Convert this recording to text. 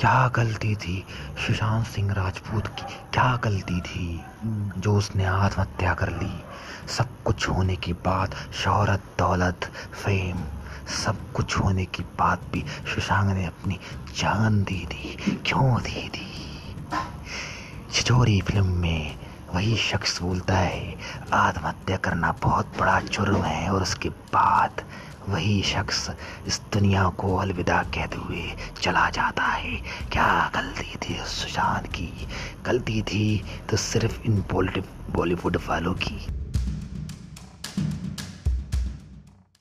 क्या गलती थी सुशांत सिंह राजपूत की? क्या गलती थी जो उसने आत्महत्या कर ली? सब कुछ होने के बाद शहरत, दौलत, फेम, सब कुछ होने के बाद भी सुशांत ने अपनी जान दे दी। क्यों दे दी? छिचोरी फ़िल्म में वही शख्स बोलता है, आत्महत्या करना बहुत बड़ा जुर्म है और उसके बाद वही शख्स इस दुनिया को अलविदा कहते हुए चला जाता है। क्या गलती थी सुशांत की? गलती थी तो सिर्फ़ इन बॉलीवुड वालों की।